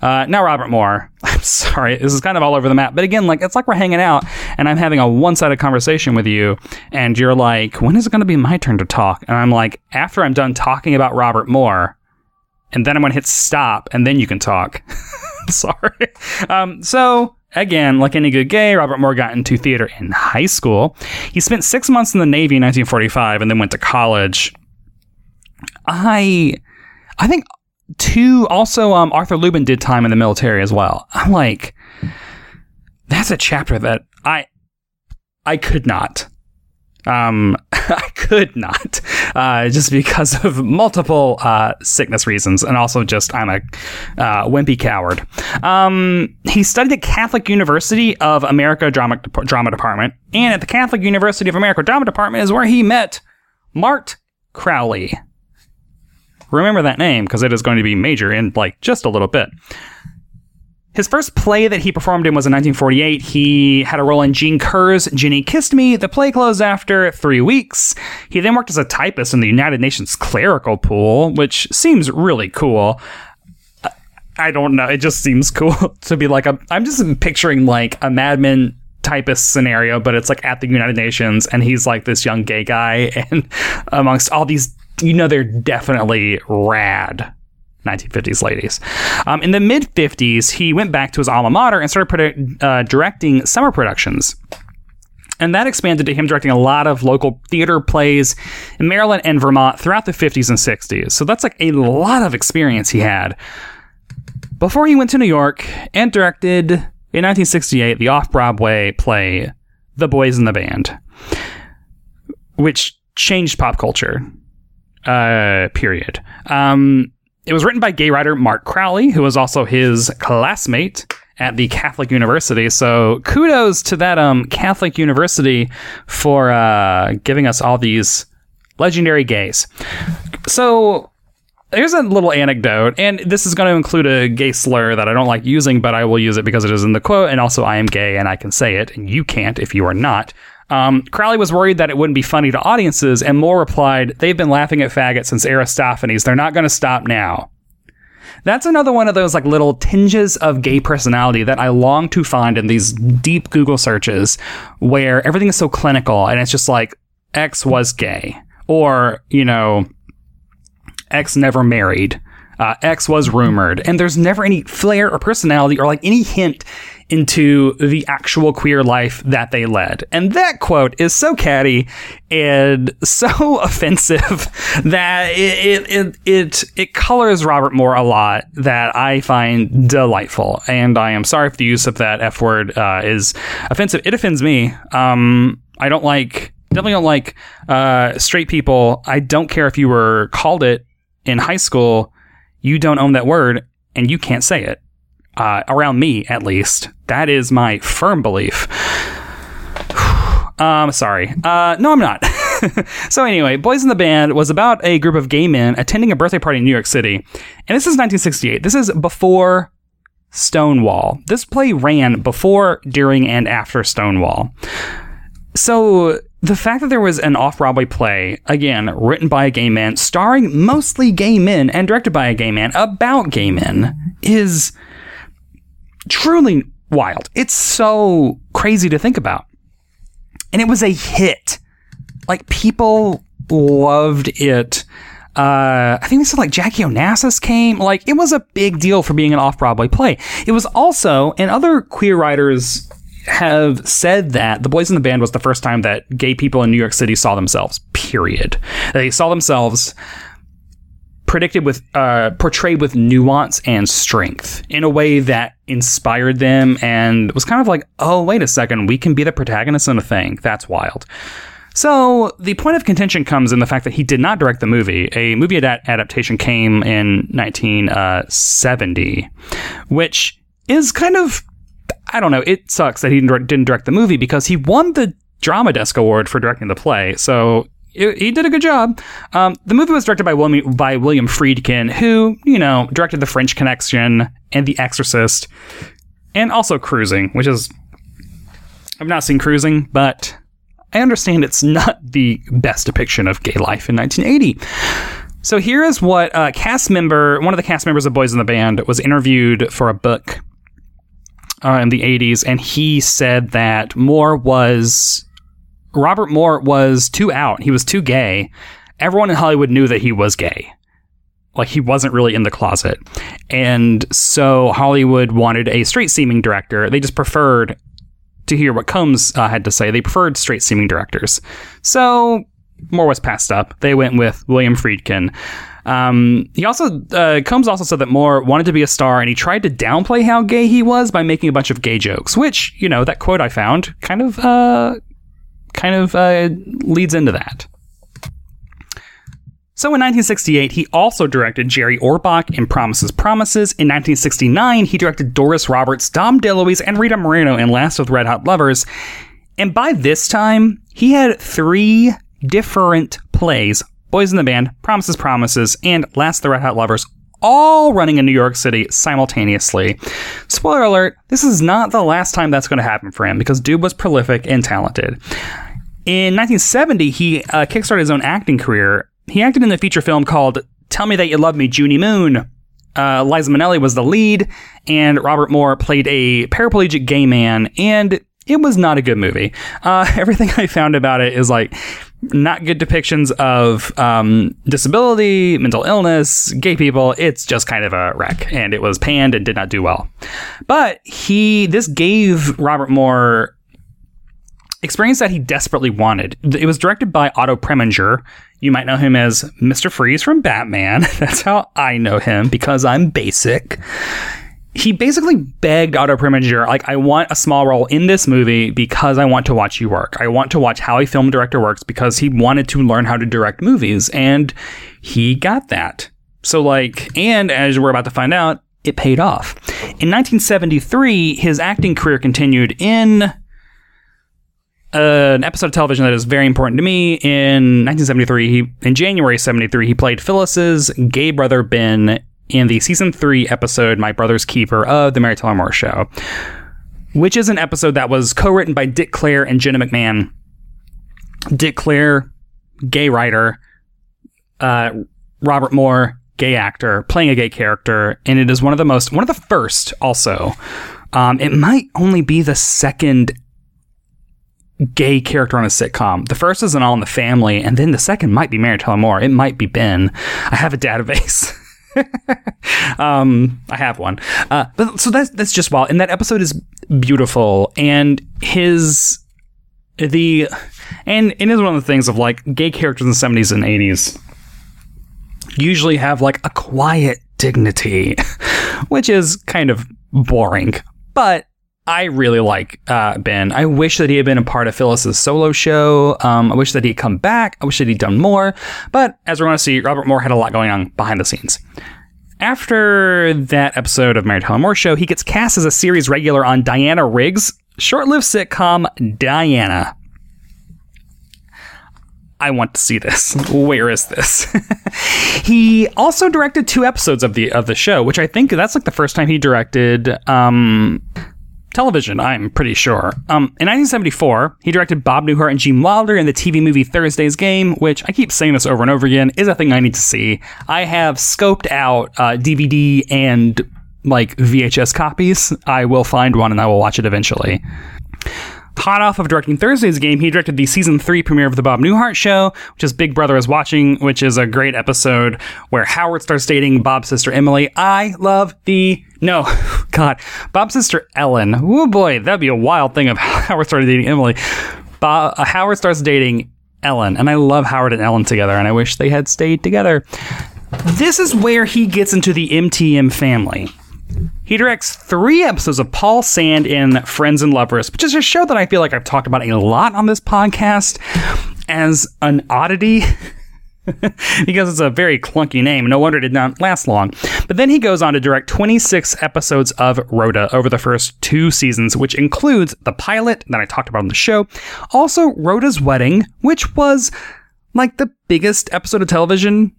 Uh, now, Robert Moore. I'm sorry, this is kind of all over the map. But again, like it's like we're hanging out and I'm having a one-sided conversation with you, and you're like, "When is it going to be my turn to talk?" And I'm like, "After I'm done talking about Robert Moore, and then I'm going to hit stop, and then you can talk." sorry. Um, so Again, like any good gay, Robert Moore got into theater in high school. He spent six months in the Navy in 1945 and then went to college. I, I think two also um, Arthur Lubin did time in the military as well. I'm like, that's a chapter that I, I could not. Um, I could not, uh, just because of multiple uh, sickness reasons, and also just I'm a uh, wimpy coward. Um, he studied at Catholic University of America Drama Drama Department, and at the Catholic University of America Drama Department is where he met Mart Crowley. Remember that name because it is going to be major in like just a little bit. His first play that he performed in was in 1948. He had a role in Jean Kerr's Jenny Kissed Me. The play closed after three weeks. He then worked as a typist in the United Nations clerical pool, which seems really cool. I don't know. It just seems cool to be like, i am just picturing like a madman typist scenario, but it's like at the United Nations, and he's like this young gay guy, and amongst all these, you know, they're definitely rad 1950s ladies. Um, in the mid 50s, he went back to his alma mater and started produ- uh, directing summer productions. And that expanded to him directing a lot of local theater plays in Maryland and Vermont throughout the 50s and 60s. So that's like a lot of experience he had. before he went to New York and directed in 1968 the off Broadway play The Boys in the Band, which changed pop culture. Uh, period. Um, it was written by gay writer Mart Crowley, who was also his classmate at the Catholic University. So kudos to that um, Catholic University for uh, giving us all these legendary gays. So here's a little anecdote, and this is going to include a gay slur that I don't like using, but I will use it because it is in the quote, and also I am gay and I can say it, and you can't if you are not. Um, Crowley was worried that it wouldn't be funny to audiences, and Moore replied, They've been laughing at faggots since Aristophanes. They're not going to stop now. That's another one of those like little tinges of gay personality that I long to find in these deep Google searches where everything is so clinical and it's just like X was gay or, you know, X never married. Uh, X was rumored, and there's never any flair or personality or like any hint into the actual queer life that they led. And that quote is so catty and so offensive that it, it, it, it, colors Robert Moore a lot that I find delightful. And I am sorry if the use of that F word uh, is offensive. It offends me. Um, I don't like, definitely don't like uh, straight people. I don't care if you were called it in high school. You don't own that word and you can't say it uh, around me at least. That is my firm belief. um, sorry. Uh, no, I'm not. so anyway, Boys in the Band was about a group of gay men attending a birthday party in New York City, and this is 1968. This is before Stonewall. This play ran before, during, and after Stonewall. So the fact that there was an off Broadway play, again, written by a gay man, starring mostly gay men, and directed by a gay man about gay men, is truly wild. It's so crazy to think about. And it was a hit. Like people loved it. Uh, I think this is like Jackie Onassis came. Like it was a big deal for being an off Broadway play. It was also, and other queer writers have said that The Boys in the Band was the first time that gay people in New York City saw themselves, period. They saw themselves predicted with uh, portrayed with nuance and strength in a way that inspired them and was kind of like, oh wait a second, we can be the protagonist in a thing. That's wild. So the point of contention comes in the fact that he did not direct the movie. A movie ad- adaptation came in 1970, which is kind of I don't know. It sucks that he didn't direct the movie because he won the Drama Desk Award for directing the play. So he did a good job. Um, the movie was directed by William, by William Friedkin, who, you know, directed The French Connection and The Exorcist, and also Cruising, which is. I've not seen Cruising, but I understand it's not the best depiction of gay life in 1980. So here is what a cast member, one of the cast members of Boys in the Band, was interviewed for a book uh, in the 80s, and he said that Moore was Robert Moore was too out. He was too gay. Everyone in Hollywood knew that he was gay. Like he wasn't really in the closet. And so Hollywood wanted a straight seeming director. They just preferred to hear what Combs uh, had to say. They preferred straight seeming directors. So Moore was passed up. They went with William Friedkin. Um, he also uh, Combs also said that Moore wanted to be a star, and he tried to downplay how gay he was by making a bunch of gay jokes. Which you know that quote I found kind of uh, kind of uh, leads into that. So in 1968, he also directed Jerry Orbach in Promises Promises. In 1969, he directed Doris Roberts, Dom DeLuise, and Rita Moreno in Last of the Red Hot Lovers. And by this time, he had three different plays Boys in the Band, Promises Promises, and Last of the Red Hot Lovers all running in New York City simultaneously. Spoiler alert, this is not the last time that's going to happen for him because dude was prolific and talented. In 1970, he uh, kickstarted his own acting career. He acted in the feature film called Tell Me That You Love Me, Junie Moon. Uh, Liza Minnelli was the lead, and Robert Moore played a paraplegic gay man, and it was not a good movie. Uh, everything I found about it is like not good depictions of um, disability, mental illness, gay people. It's just kind of a wreck, and it was panned and did not do well. But he, this gave Robert Moore experience that he desperately wanted. It was directed by Otto Preminger. You might know him as Mr. Freeze from Batman. That's how I know him because I'm basic. he basically begged Otto Preminger, like, I want a small role in this movie because I want to watch you work. I want to watch how a film director works because he wanted to learn how to direct movies. And he got that. So, like, and as we're about to find out, it paid off. In 1973, his acting career continued in an episode of television that is very important to me. In 1973, he, in January 73, he played Phyllis's gay brother Ben in the season three episode My Brother's Keeper of The Mary Tyler Moore Show, which is an episode that was co written by Dick Clair and Jenna McMahon. Dick Clair, gay writer, uh, Robert Moore, gay actor, playing a gay character, and it is one of the most, one of the first also. Um, it might only be the second gay character on a sitcom. The first is an All in the Family, and then the second might be Mary Tyler Moore. It might be Ben. I have a database. um, I have one. Uh, but so that's that's just wild. And that episode is beautiful, and his the and it is one of the things of like gay characters in the seventies and eighties usually have like a quiet dignity, which is kind of boring, but. I really like uh, Ben. I wish that he had been a part of Phyllis's solo show. Um, I wish that he'd come back. I wish that he'd done more. But as we're going to see, Robert Moore had a lot going on behind the scenes. After that episode of Mary Tyler Moore Show, he gets cast as a series regular on Diana Riggs' short-lived sitcom Diana. I want to see this. Where is this? he also directed two episodes of the of the show, which I think that's like the first time he directed um, television, I'm pretty sure. Um, in 1974, he directed Bob Newhart and Gene Wilder in the TV movie Thursday's Game, which I keep saying this over and over again, is a thing I need to see. I have scoped out uh, DVD and like VHS copies. I will find one and I will watch it eventually. Hot off of directing Thursday's game, he directed the season three premiere of The Bob Newhart Show, which is Big Brother is Watching, which is a great episode where Howard starts dating Bob's sister Emily. I love the. No, God. Bob's sister Ellen. Oh boy, that'd be a wild thing if Howard started dating Emily. Bob, uh, Howard starts dating Ellen, and I love Howard and Ellen together, and I wish they had stayed together. This is where he gets into the MTM family. He directs three episodes of Paul Sand in Friends and Lovers, which is a show that I feel like I've talked about a lot on this podcast as an oddity. because it's a very clunky name. No wonder it did not last long. But then he goes on to direct 26 episodes of Rhoda over the first two seasons, which includes the pilot that I talked about on the show. Also, Rhoda's Wedding, which was like the biggest episode of television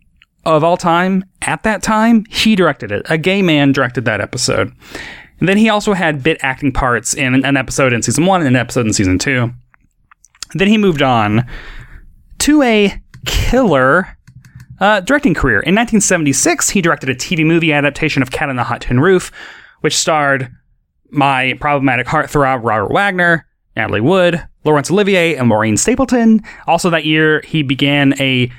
of all time at that time, he directed it. A gay man directed that episode. And then he also had bit acting parts in an episode in season one and an episode in season two. Then he moved on to a killer uh, directing career. In 1976, he directed a TV movie adaptation of Cat on the Hot Tin Roof, which starred my problematic heartthrob Robert Wagner, Natalie Wood, Laurence Olivier, and Maureen Stapleton. Also that year, he began a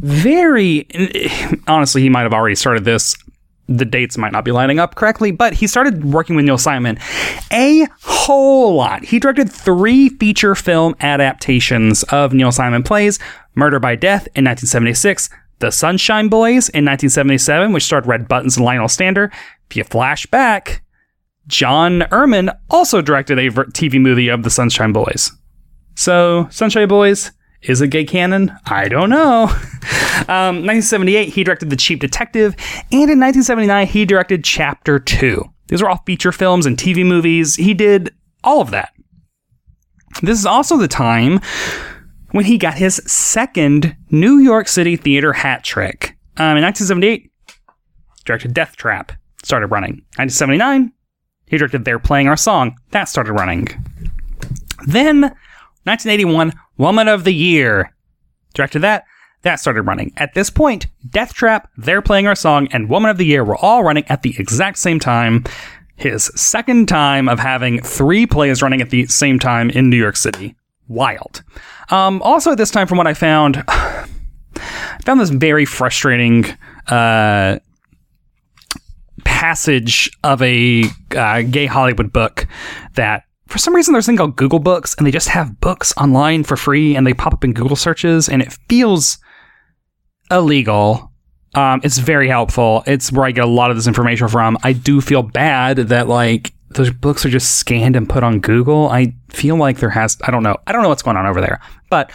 very honestly, he might have already started this. The dates might not be lining up correctly, but he started working with Neil Simon a whole lot. He directed three feature film adaptations of Neil Simon plays Murder by Death in 1976, The Sunshine Boys in 1977, which starred Red Buttons and Lionel Stander. If you flash back, John Erman also directed a TV movie of The Sunshine Boys. So, Sunshine Boys, is it gay canon? I don't know. Um, 1978, he directed The Cheap Detective, and in 1979, he directed Chapter 2. These are all feature films and TV movies. He did all of that. This is also the time when he got his second New York City theater hat trick. Um, in 1978, directed Death Trap, started running. 1979, he directed They're Playing Our Song, that started running. Then, 1981, Woman of the Year. Directed that, that started running. At this point, Death Trap, They're Playing Our Song, and Woman of the Year were all running at the exact same time. His second time of having three plays running at the same time in New York City. Wild. Um, also, at this time, from what I found, I found this very frustrating uh, passage of a uh, gay Hollywood book that for some reason there's a thing called Google Books, and they just have books online for free, and they pop up in Google searches, and it feels illegal. Um, it's very helpful. It's where I get a lot of this information from. I do feel bad that like those books are just scanned and put on Google. I feel like there has I don't know. I don't know what's going on over there. But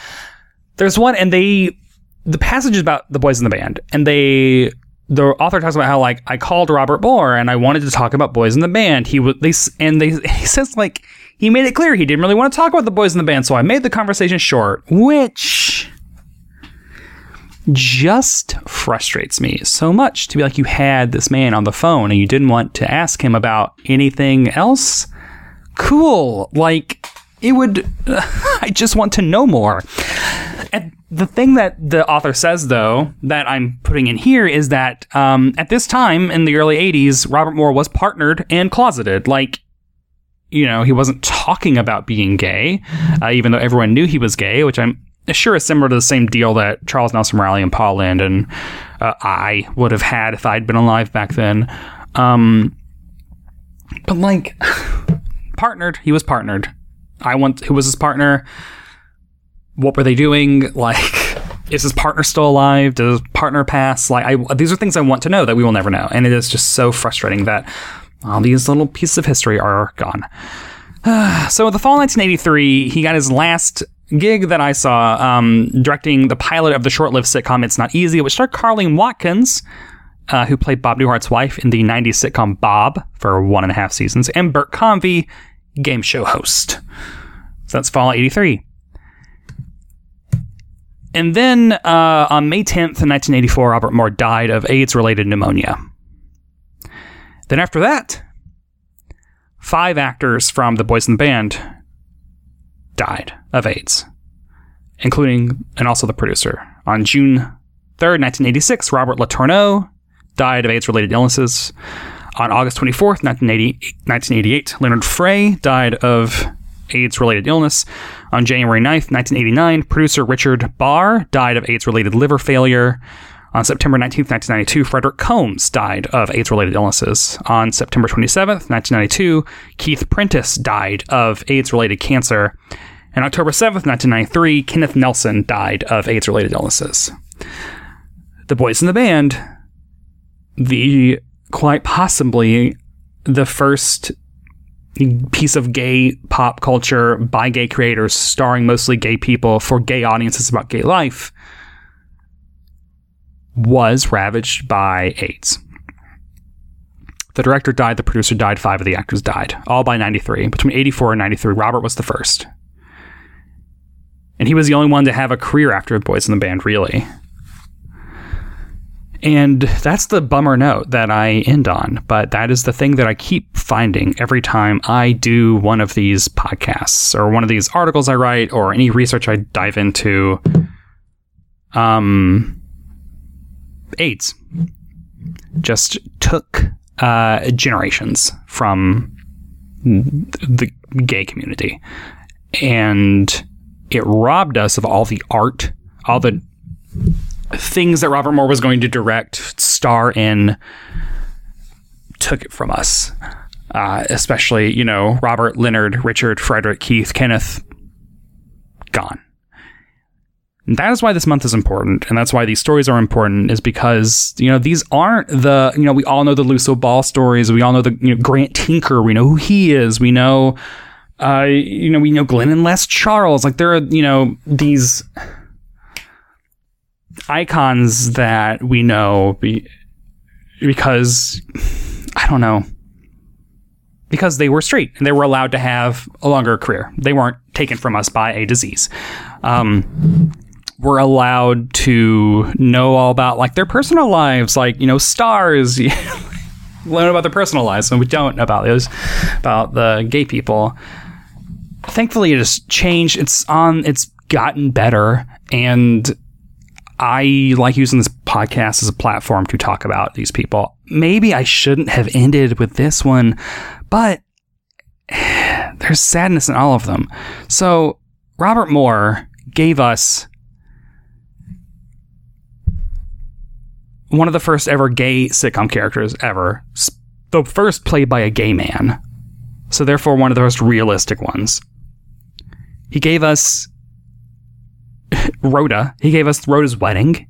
there's one and they the passage is about the boys in the band and they the author talks about how like I called Robert Moore and I wanted to talk about boys in the band. He was they and they he says like he made it clear he didn't really want to talk about the boys in the band, so I made the conversation short, which just frustrates me so much to be like you had this man on the phone and you didn't want to ask him about anything else. Cool. Like it would uh, I just want to know more. And the thing that the author says, though, that I'm putting in here is that um, at this time in the early 80s, Robert Moore was partnered and closeted. Like, you know, he wasn't talking about being gay, uh, even though everyone knew he was gay, which I'm sure is similar to the same deal that Charles Nelson Reilly and Paul and uh, I would have had if I'd been alive back then. Um, but like, partnered, he was partnered. I want who was his partner? What were they doing? Like, is his partner still alive? Does his partner pass? Like, I, these are things I want to know that we will never know, and it is just so frustrating that all these little pieces of history are gone. so, in the fall of 1983, he got his last gig that I saw um, directing the pilot of the short-lived sitcom "It's Not Easy," which starred Carlene Watkins. Uh, who played Bob Newhart's wife in the 90s sitcom Bob for one and a half seasons, and Bert Convy, game show host. So that's Fall 83. And then uh, on May 10th, 1984, Robert Moore died of AIDS related pneumonia. Then after that, five actors from The Boys in the Band died of AIDS, including and also the producer. On June 3rd, 1986, Robert La Tourneaux died of AIDS related illnesses. On August 24th, 1988, Leonard Frey died of AIDS related illness. On January 9th, 1989, producer Richard Barr died of AIDS related liver failure. On September 19th, 1992, Frederick Combs died of AIDS related illnesses. On September 27th, 1992, Keith Prentice died of AIDS related cancer. And October 7th, 1993, Kenneth Nelson died of AIDS related illnesses. The boys in the band, the quite possibly the first piece of gay pop culture by gay creators, starring mostly gay people for gay audiences about gay life, was ravaged by AIDS. The director died, the producer died, five of the actors died, all by 93. Between 84 and 93, Robert was the first. And he was the only one to have a career after Boys in the Band, really. And that's the bummer note that I end on. But that is the thing that I keep finding every time I do one of these podcasts or one of these articles I write or any research I dive into. Um, AIDS just took uh, generations from the gay community. And it robbed us of all the art, all the things that Robert Moore was going to direct, star in, took it from us. Uh, especially, you know, Robert, Leonard, Richard, Frederick, Keith, Kenneth, gone. That is why this month is important, and that's why these stories are important. Is because you know these aren't the you know we all know the Lucille Ball stories. We all know the you know, Grant Tinker. We know who he is. We know, uh, you know, we know Glenn and Les Charles. Like there are you know these icons that we know be, because I don't know because they were straight and they were allowed to have a longer career. They weren't taken from us by a disease. Um, we're allowed to know all about like their personal lives, like you know stars. learn about their personal lives, and we don't know about those about the gay people. Thankfully, it has changed. It's on. It's gotten better, and I like using this podcast as a platform to talk about these people. Maybe I shouldn't have ended with this one, but there's sadness in all of them. So, Robert Moore gave us one of the first ever gay sitcom characters ever, the first played by a gay man. So, therefore, one of the most realistic ones. He gave us Rhoda. He gave us Rhoda's wedding.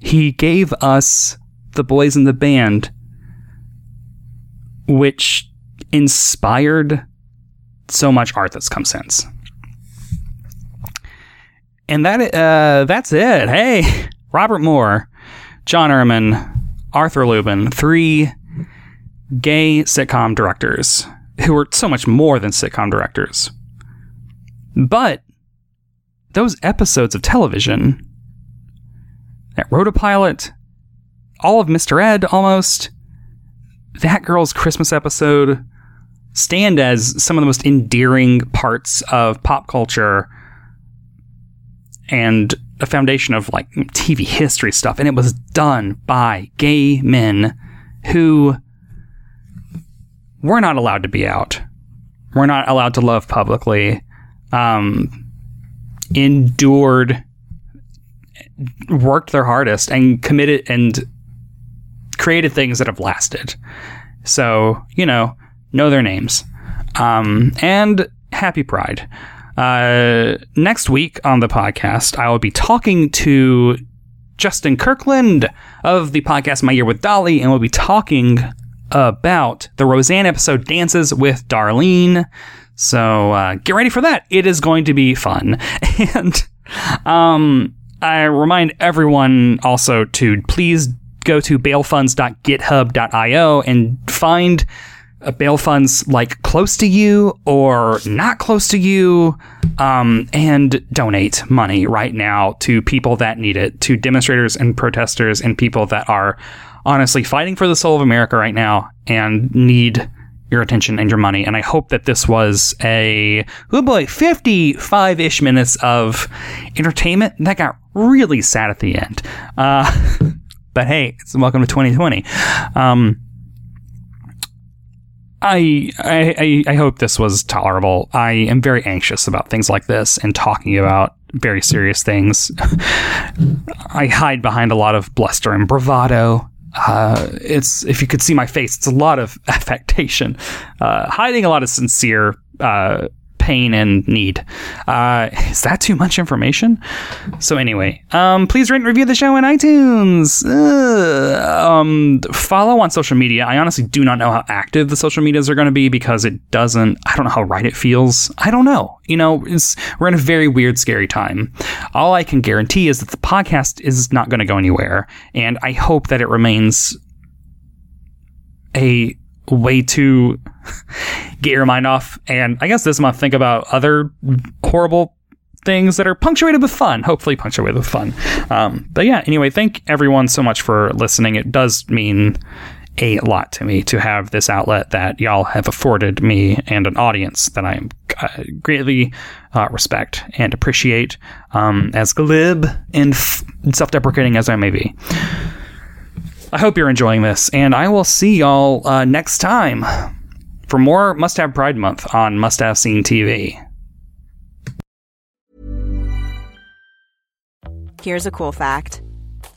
he gave us the boys in the band, which inspired so much art that's come since. And that uh, that's it. Hey, Robert Moore, John Erman, Arthur Lubin, three gay sitcom directors who were so much more than sitcom directors. But those episodes of television that Rhoda pilot, all of Mr. Ed almost, that girl's Christmas episode stand as some of the most endearing parts of pop culture and a foundation of like TV history stuff. And it was done by gay men who were not allowed to be out. We're not allowed to love publicly. Um, endured, worked their hardest, and committed and created things that have lasted. So, you know, know their names. Um, and happy Pride. Uh, next week on the podcast, I will be talking to Justin Kirkland of the podcast My Year with Dolly, and we'll be talking about the Roseanne episode Dances with Darlene. So uh, get ready for that. It is going to be fun. And um, I remind everyone also to please go to bailfunds.github.io and find uh, bail funds like close to you or not close to you um, and donate money right now to people that need it, to demonstrators and protesters and people that are honestly fighting for the soul of America right now and need your attention and your money. And I hope that this was a, oh boy, 55 ish minutes of entertainment that got really sad at the end. Uh, but hey, it's welcome to 2020. Um, I, I I hope this was tolerable. I am very anxious about things like this and talking about very serious things. I hide behind a lot of bluster and bravado uh, it's if you could see my face, it's a lot of affectation, uh, hiding a lot of sincere uh, pain and need. Uh, is that too much information? So anyway, um, please rate and review the show in iTunes. um, follow on social media. I honestly do not know how active the social medias are going to be because it doesn't. I don't know how right it feels. I don't know. You know, we're in a very weird, scary time. All I can guarantee is that the podcast is not going to go anywhere, and I hope that it remains a way to get your mind off. And I guess this month, think about other horrible things that are punctuated with fun, hopefully punctuated with fun. Um, but yeah, anyway, thank everyone so much for listening. It does mean a lot to me to have this outlet that y'all have afforded me and an audience that I greatly uh, respect and appreciate, um, as glib and f- self deprecating as I may be. I hope you're enjoying this, and I will see y'all uh, next time for more Must Have Pride Month on Must Have Seen TV. Here's a cool fact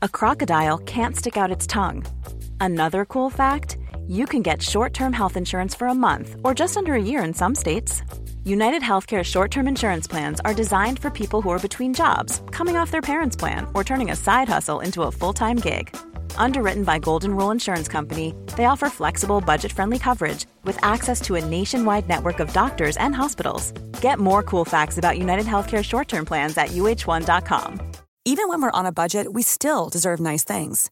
a crocodile can't stick out its tongue. Another cool fact you can get short term health insurance for a month or just under a year in some states. United Healthcare short term insurance plans are designed for people who are between jobs, coming off their parents' plan, or turning a side hustle into a full time gig Underwritten by Golden Rule Insurance Company, they offer flexible, budget friendly coverage with access to a nationwide network of doctors and hospitals. Get more cool facts about United Healthcare short term plans at uh1.com. Even when we're on a budget, we still deserve nice things.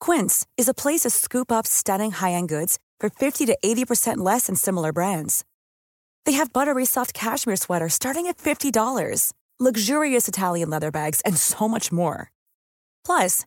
Quince is a place to scoop up stunning high end goods for 50 to 80% less than similar brands. They have buttery soft cashmere sweaters starting at $50, luxurious Italian leather bags, and so much more. Plus,